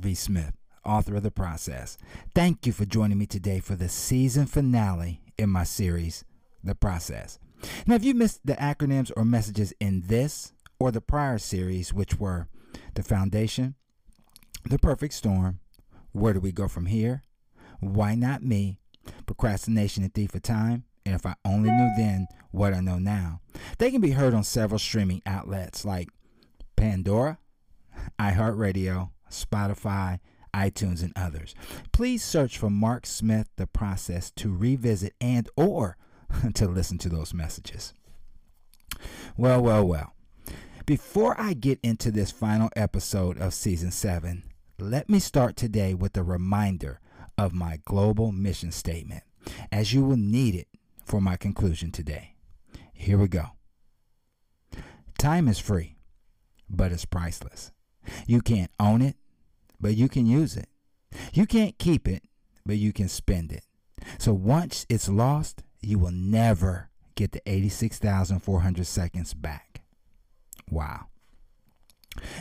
V. Smith, author of The Process. Thank you for joining me today for the season finale in my series, The Process. Now, if you missed the acronyms or messages in this or the prior series, which were The Foundation, The Perfect Storm, Where Do We Go From Here, Why Not Me, Procrastination and Thief of Time, and If I Only Knew Then What I Know Now, they can be heard on several streaming outlets like Pandora, iHeartRadio, Spotify, iTunes, and others. Please search for Mark Smith The Process to revisit and or to listen to those messages. Well, well, well. Before I get into this final episode of season 7, let me start today with a reminder of my global mission statement, as you will need it for my conclusion today. Here we go. Time is free, but it's priceless. You can't own it, but you can use it. You can't keep it, but you can spend it. So once it's lost, you will never get the 86,400 seconds back. Wow.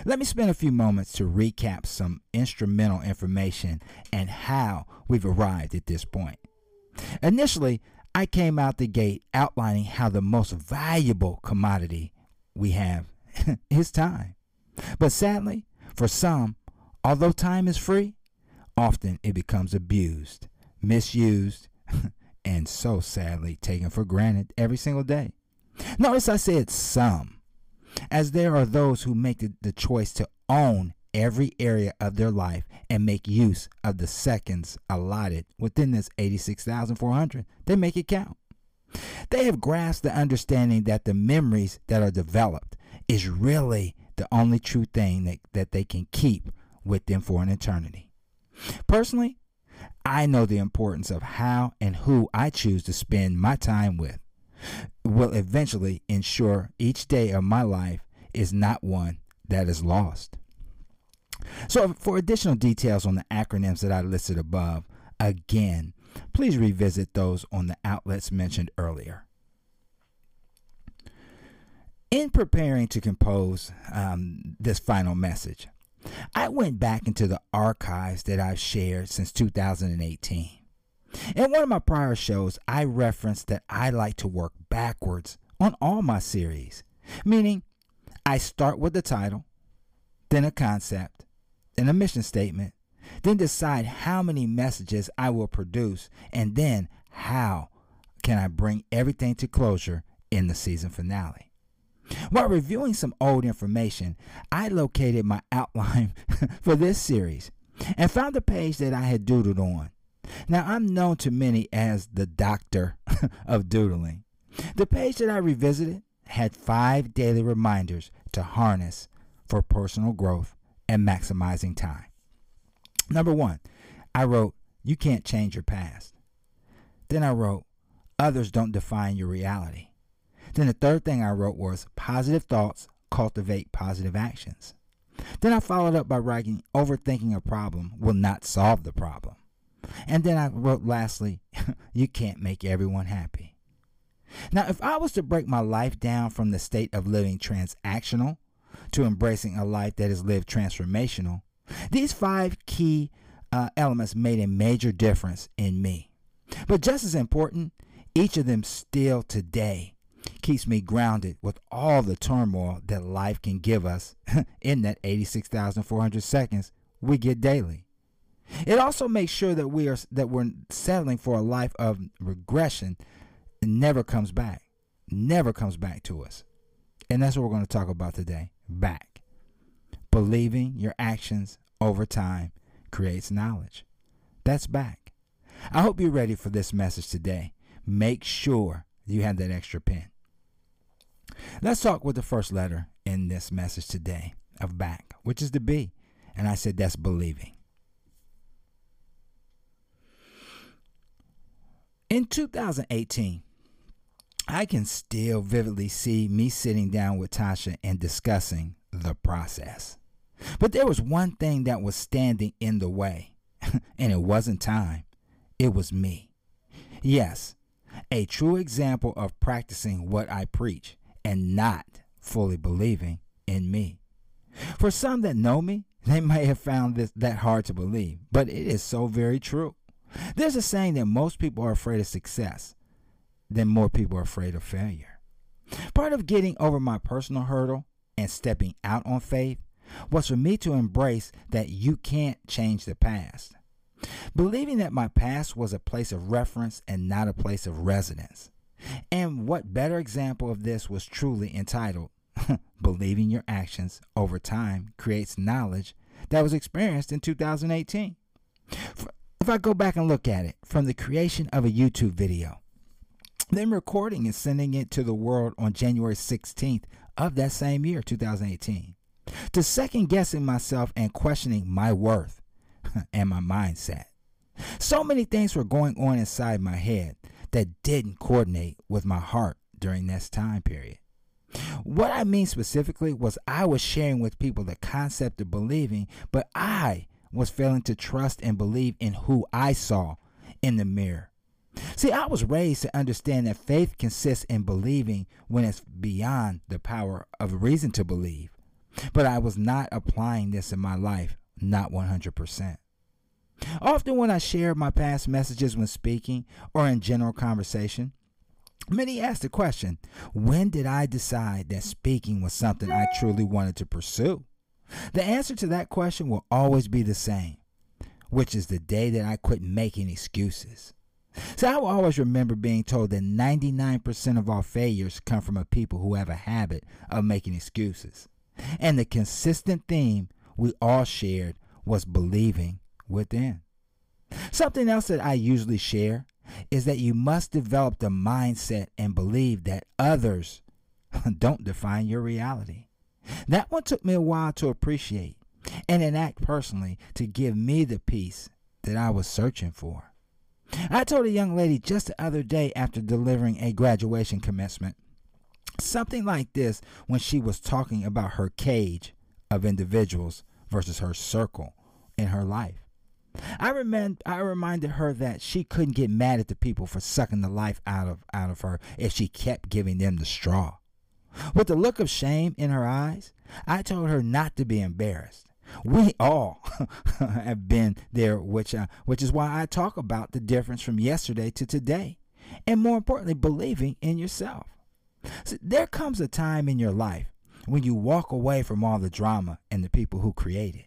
Let me spend a few moments to recap some instrumental information and how we've arrived at this point. Initially, I came out the gate outlining how the most valuable commodity we have is time. But sadly, for some, although time is free, often it becomes abused, misused, and so sadly taken for granted every single day. Notice I said some, as there are those who make the, the choice to own every area of their life and make use of the seconds allotted within this 86,400. They make it count. They have grasped the understanding that the memories that are developed is really the only true thing that, that they can keep with them for an eternity. Personally, I know the importance of how and who I choose to spend my time with will eventually ensure each day of my life is not one that is lost. So, for additional details on the acronyms that I listed above, again, please revisit those on the outlets mentioned earlier. In preparing to compose um, this final message, I went back into the archives that I've shared since 2018. In one of my prior shows, I referenced that I like to work backwards on all my series, meaning I start with the title, then a concept, then a mission statement, then decide how many messages I will produce, and then how can I bring everything to closure in the season finale. While reviewing some old information, I located my outline for this series and found a page that I had doodled on. Now, I'm known to many as the doctor of doodling. The page that I revisited had five daily reminders to harness for personal growth and maximizing time. Number one, I wrote, You can't change your past. Then I wrote, Others don't define your reality. Then the third thing I wrote was positive thoughts cultivate positive actions. Then I followed up by writing overthinking a problem will not solve the problem. And then I wrote lastly, you can't make everyone happy. Now, if I was to break my life down from the state of living transactional to embracing a life that is lived transformational, these five key uh, elements made a major difference in me. But just as important, each of them still today keeps me grounded with all the turmoil that life can give us in that 86,400 seconds we get daily. It also makes sure that we are that we're settling for a life of regression and never comes back. Never comes back to us. And that's what we're going to talk about today. Back. Believing your actions over time creates knowledge. That's back. I hope you're ready for this message today. Make sure you have that extra pen. Let's talk with the first letter in this message today of back, which is the B. And I said that's believing. In 2018, I can still vividly see me sitting down with Tasha and discussing the process. But there was one thing that was standing in the way, and it wasn't time, it was me. Yes, a true example of practicing what I preach and not fully believing in me. For some that know me, They may have found this that hard to believe, but it is so very true. There's a saying that most people are afraid of success, then more people are afraid of failure. Part of getting over my personal hurdle and stepping out on faith was for me to embrace that you can't change the past. Believing that my past was a place of reference and not a place of residence. And what better example of this was truly entitled Believing Your Actions Over Time Creates Knowledge that was experienced in 2018. If I go back and look at it from the creation of a YouTube video, then recording and sending it to the world on January 16th of that same year, 2018, to second guessing myself and questioning my worth and my mindset. So many things were going on inside my head that didn't coordinate with my heart during this time period. What I mean specifically was I was sharing with people the concept of believing, but I was failing to trust and believe in who I saw in the mirror. See, I was raised to understand that faith consists in believing when it's beyond the power of reason to believe. But I was not applying this in my life, not 100%. Often, when I share my past messages when speaking or in general conversation, many ask the question when did I decide that speaking was something I truly wanted to pursue? The answer to that question will always be the same, which is the day that I quit making excuses. So I will always remember being told that 99% of all failures come from a people who have a habit of making excuses. And the consistent theme we all shared was believing within. Something else that I usually share is that you must develop the mindset and believe that others don't define your reality. That one took me a while to appreciate and enact personally to give me the peace that I was searching for. I told a young lady just the other day after delivering a graduation commencement something like this when she was talking about her cage of individuals versus her circle in her life. I remind I reminded her that she couldn't get mad at the people for sucking the life out of out of her if she kept giving them the straw. With a look of shame in her eyes, I told her not to be embarrassed. We all have been there, which uh, which is why I talk about the difference from yesterday to today, and more importantly, believing in yourself. So there comes a time in your life when you walk away from all the drama and the people who create it.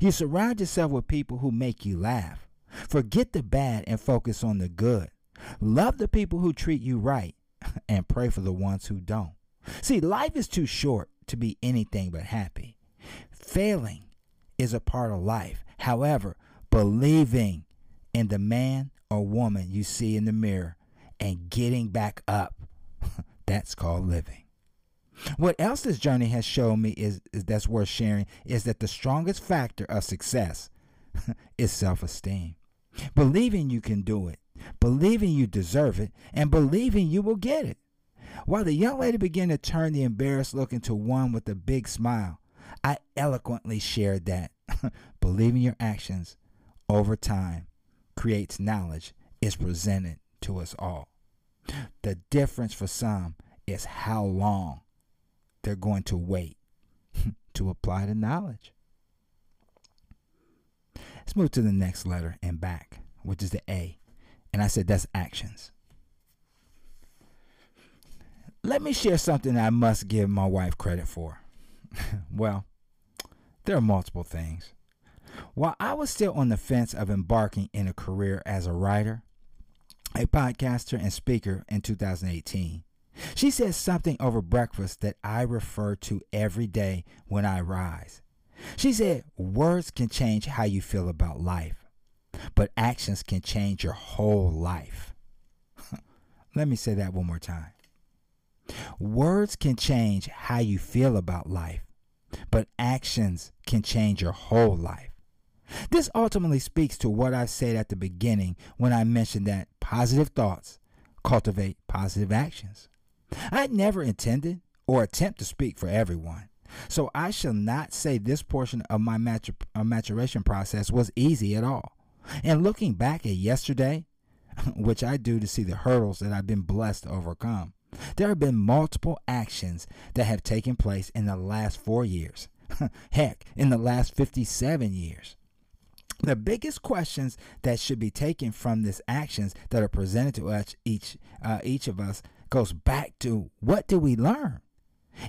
You surround yourself with people who make you laugh. Forget the bad and focus on the good. Love the people who treat you right and pray for the ones who don't. See, life is too short to be anything but happy. Failing is a part of life. However, believing in the man or woman you see in the mirror and getting back up, that's called living. What else this journey has shown me is, is that's worth sharing is that the strongest factor of success is self-esteem. Believing you can do it, believing you deserve it, and believing you will get it. While the young lady began to turn the embarrassed look into one with a big smile, I eloquently shared that believing your actions over time creates knowledge is presented to us all. The difference for some is how long they're going to wait to apply the knowledge. Let's move to the next letter and back, which is the A. And I said that's actions. Let me share something I must give my wife credit for. well, there are multiple things. While I was still on the fence of embarking in a career as a writer, a podcaster, and speaker in 2018, she said something over breakfast that I refer to every day when I rise. She said, Words can change how you feel about life, but actions can change your whole life. Let me say that one more time. Words can change how you feel about life, but actions can change your whole life. This ultimately speaks to what I said at the beginning when I mentioned that positive thoughts cultivate positive actions. I never intended or attempt to speak for everyone. So I shall not say this portion of my matur- uh, maturation process was easy at all. And looking back at yesterday, which I do to see the hurdles that I've been blessed to overcome, there have been multiple actions that have taken place in the last four years Heck, in the last 57 years. The biggest questions that should be taken from these actions that are presented to us, each, uh, each of us, goes back to what did we learn?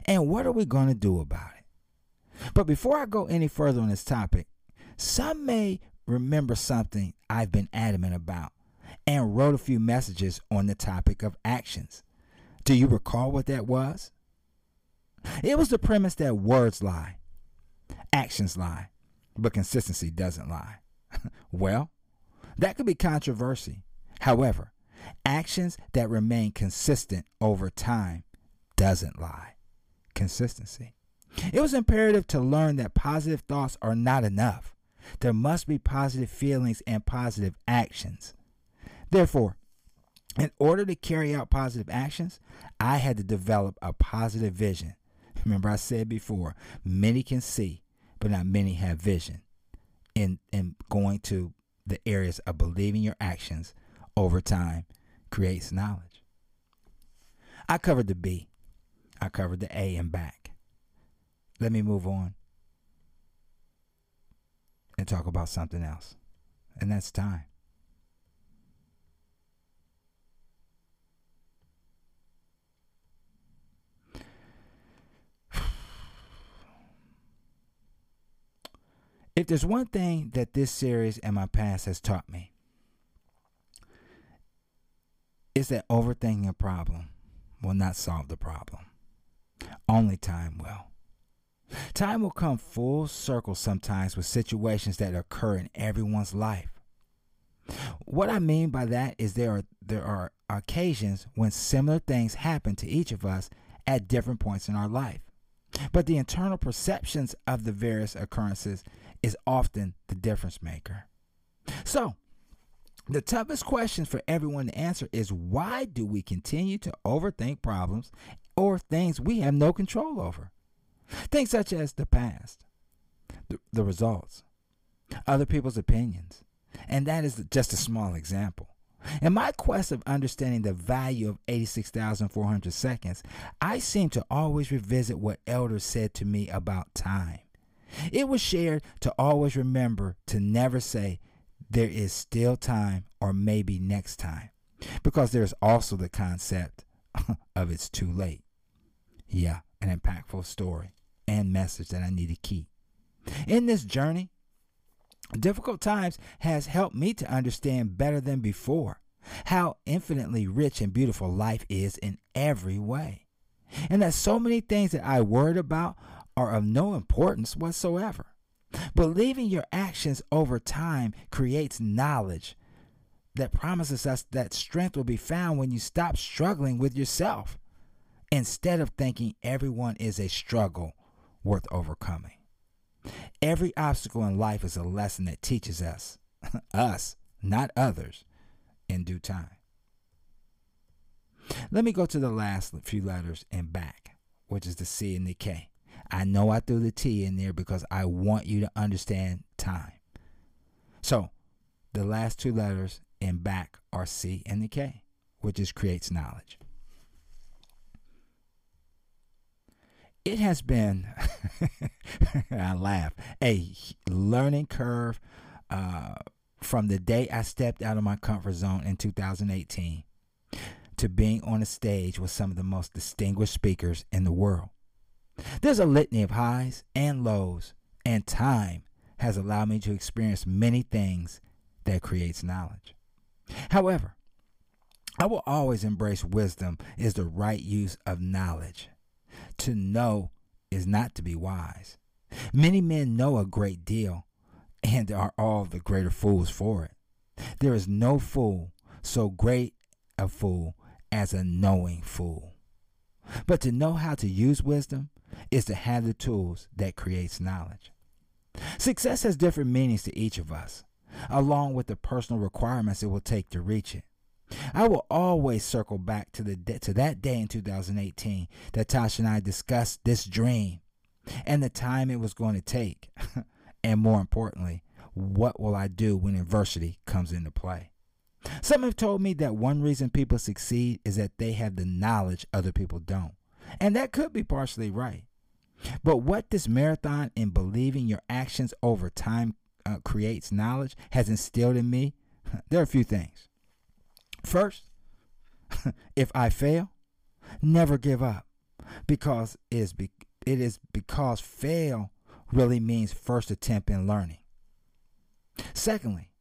And what are we going to do about it? But before I go any further on this topic, some may remember something I've been adamant about and wrote a few messages on the topic of actions. Do you recall what that was? It was the premise that words lie, actions lie, but consistency doesn't lie. well, that could be controversy. However, actions that remain consistent over time doesn't lie. Consistency. It was imperative to learn that positive thoughts are not enough. There must be positive feelings and positive actions. Therefore, in order to carry out positive actions, I had to develop a positive vision. Remember, I said before, many can see, but not many have vision. In, in going to the areas of believing your actions over time creates knowledge. I covered the B, I covered the A and back. Let me move on and talk about something else, and that's time. If there's one thing that this series and my past has taught me, is that overthinking a problem will not solve the problem. Only time will. Time will come full circle sometimes with situations that occur in everyone's life. What I mean by that is there are there are occasions when similar things happen to each of us at different points in our life. But the internal perceptions of the various occurrences is often the difference maker. So, the toughest question for everyone to answer is why do we continue to overthink problems or things we have no control over? Things such as the past, the, the results, other people's opinions. And that is just a small example. In my quest of understanding the value of 86,400 seconds, I seem to always revisit what elders said to me about time. It was shared to always remember to never say, there is still time or maybe next time, because there's also the concept of it's too late. Yeah, an impactful story and message that I need to keep. In this journey, difficult times has helped me to understand better than before how infinitely rich and beautiful life is in every way. And that so many things that I worried about are of no importance whatsoever. Believing your actions over time creates knowledge that promises us that strength will be found when you stop struggling with yourself instead of thinking everyone is a struggle worth overcoming. Every obstacle in life is a lesson that teaches us, us, not others, in due time. Let me go to the last few letters and back, which is the C and the K. I know I threw the T in there because I want you to understand time. So, the last two letters in back are C and the K, which is creates knowledge. it has been, I laugh, a learning curve uh, from the day I stepped out of my comfort zone in 2018 to being on a stage with some of the most distinguished speakers in the world. There's a litany of highs and lows, and time has allowed me to experience many things that creates knowledge. However, I will always embrace wisdom is the right use of knowledge to know is not to be wise. Many men know a great deal and are all the greater fools for it. There is no fool so great a fool as a knowing fool. But to know how to use wisdom is to have the tools that creates knowledge. Success has different meanings to each of us, along with the personal requirements it will take to reach it. I will always circle back to the to that day in 2018 that Tasha and I discussed this dream and the time it was going to take. and more importantly, what will I do when adversity comes into play? Some have told me that one reason people succeed is that they have the knowledge other people don't. And that could be partially right. But what this marathon in believing your actions over time uh, creates knowledge has instilled in me, there are a few things. First, if I fail, never give up because it is, be- it is because fail really means first attempt in learning. Secondly,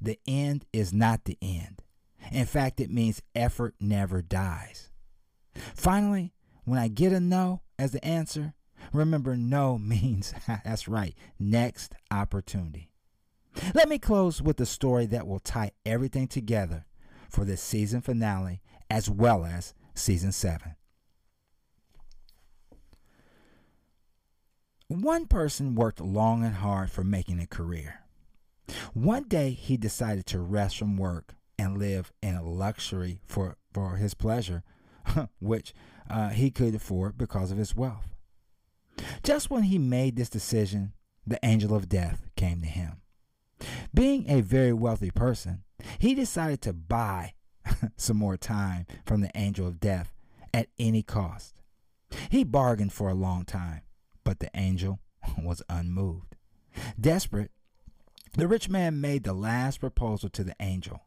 the end is not the end. In fact, it means effort never dies. Finally, when I get a no as the answer, remember no means, that's right, next opportunity. Let me close with a story that will tie everything together for this season finale as well as season 7. One person worked long and hard for making a career. One day he decided to rest from work and live in a luxury for, for his pleasure, which uh, he could afford because of his wealth. Just when he made this decision, the angel of death came to him. Being a very wealthy person, he decided to buy some more time from the angel of death at any cost. He bargained for a long time, but the angel was unmoved. Desperate, the rich man made the last proposal to the angel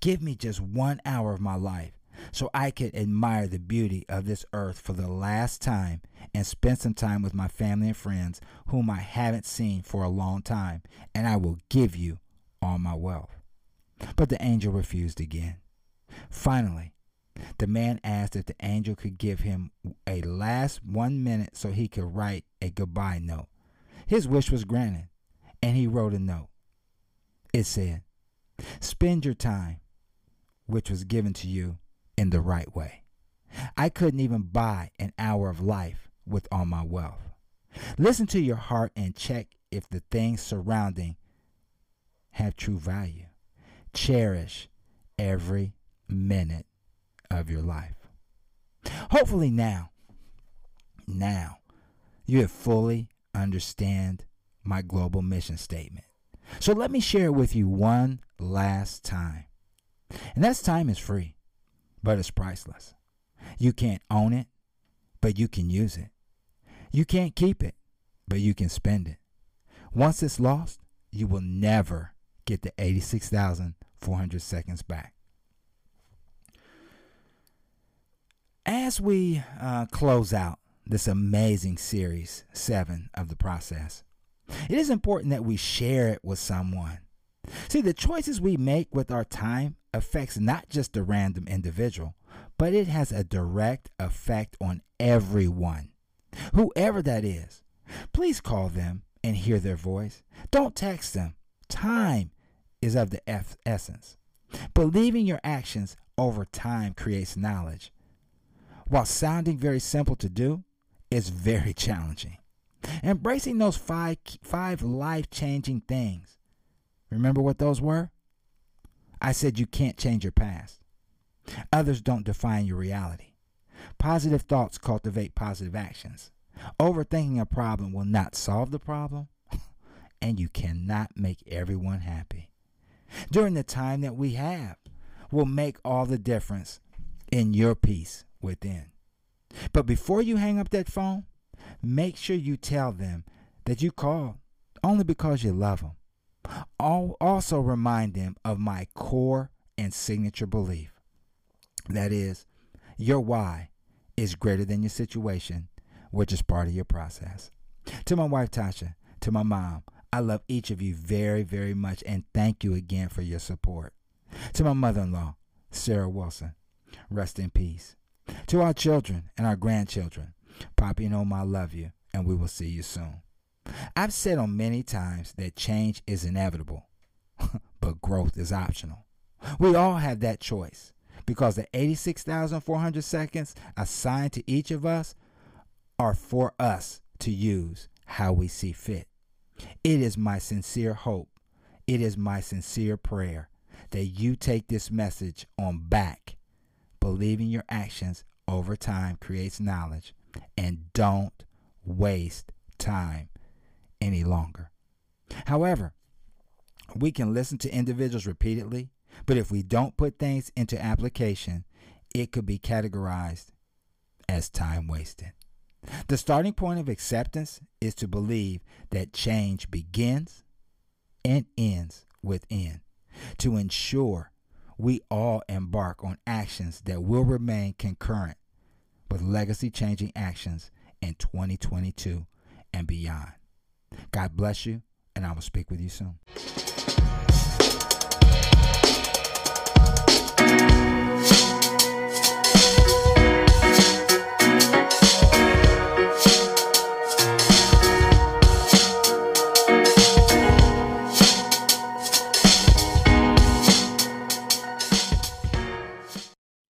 Give me just one hour of my life so I could admire the beauty of this earth for the last time and spend some time with my family and friends whom I haven't seen for a long time, and I will give you all my wealth. But the angel refused again. Finally, the man asked if the angel could give him a last one minute so he could write a goodbye note. His wish was granted, and he wrote a note. It said, Spend your time, which was given to you, in the right way. I couldn't even buy an hour of life with all my wealth. Listen to your heart and check if the things surrounding have true value. Cherish every minute of your life. Hopefully, now, now, you have fully understand my global mission statement. So let me share it with you one last time. And that's time is free, but it's priceless. You can't own it, but you can use it. You can't keep it, but you can spend it. Once it's lost, you will never get the 86,400 seconds back. As we uh, close out this amazing series, seven of the process, it is important that we share it with someone. See, the choices we make with our time affects not just the random individual, but it has a direct effect on everyone, whoever that is. Please call them and hear their voice. Don't text them. Time is of the essence. Believing your actions over time creates knowledge. While sounding very simple to do, it's very challenging. Embracing those five, five life changing things. Remember what those were? I said you can't change your past. Others don't define your reality. Positive thoughts cultivate positive actions. Overthinking a problem will not solve the problem, and you cannot make everyone happy. During the time that we have, will make all the difference in your peace within. But before you hang up that phone, make sure you tell them that you called only because you love them. Also, remind them of my core and signature belief. That is, your why is greater than your situation, which is part of your process. To my wife, Tasha, to my mom, I love each of you very, very much and thank you again for your support. To my mother in law, Sarah Wilson, rest in peace. To our children and our grandchildren, Poppy and Oma, I love you, and we will see you soon. I've said on many times that change is inevitable, but growth is optional. We all have that choice because the 86,400 seconds assigned to each of us are for us to use how we see fit. It is my sincere hope, it is my sincere prayer that you take this message on back. Believing your actions over time creates knowledge and don't waste time any longer. However, we can listen to individuals repeatedly, but if we don't put things into application, it could be categorized as time wasted. The starting point of acceptance is to believe that change begins and ends within, to ensure we all embark on actions that will remain concurrent with legacy changing actions in 2022 and beyond. God bless you, and I will speak with you soon.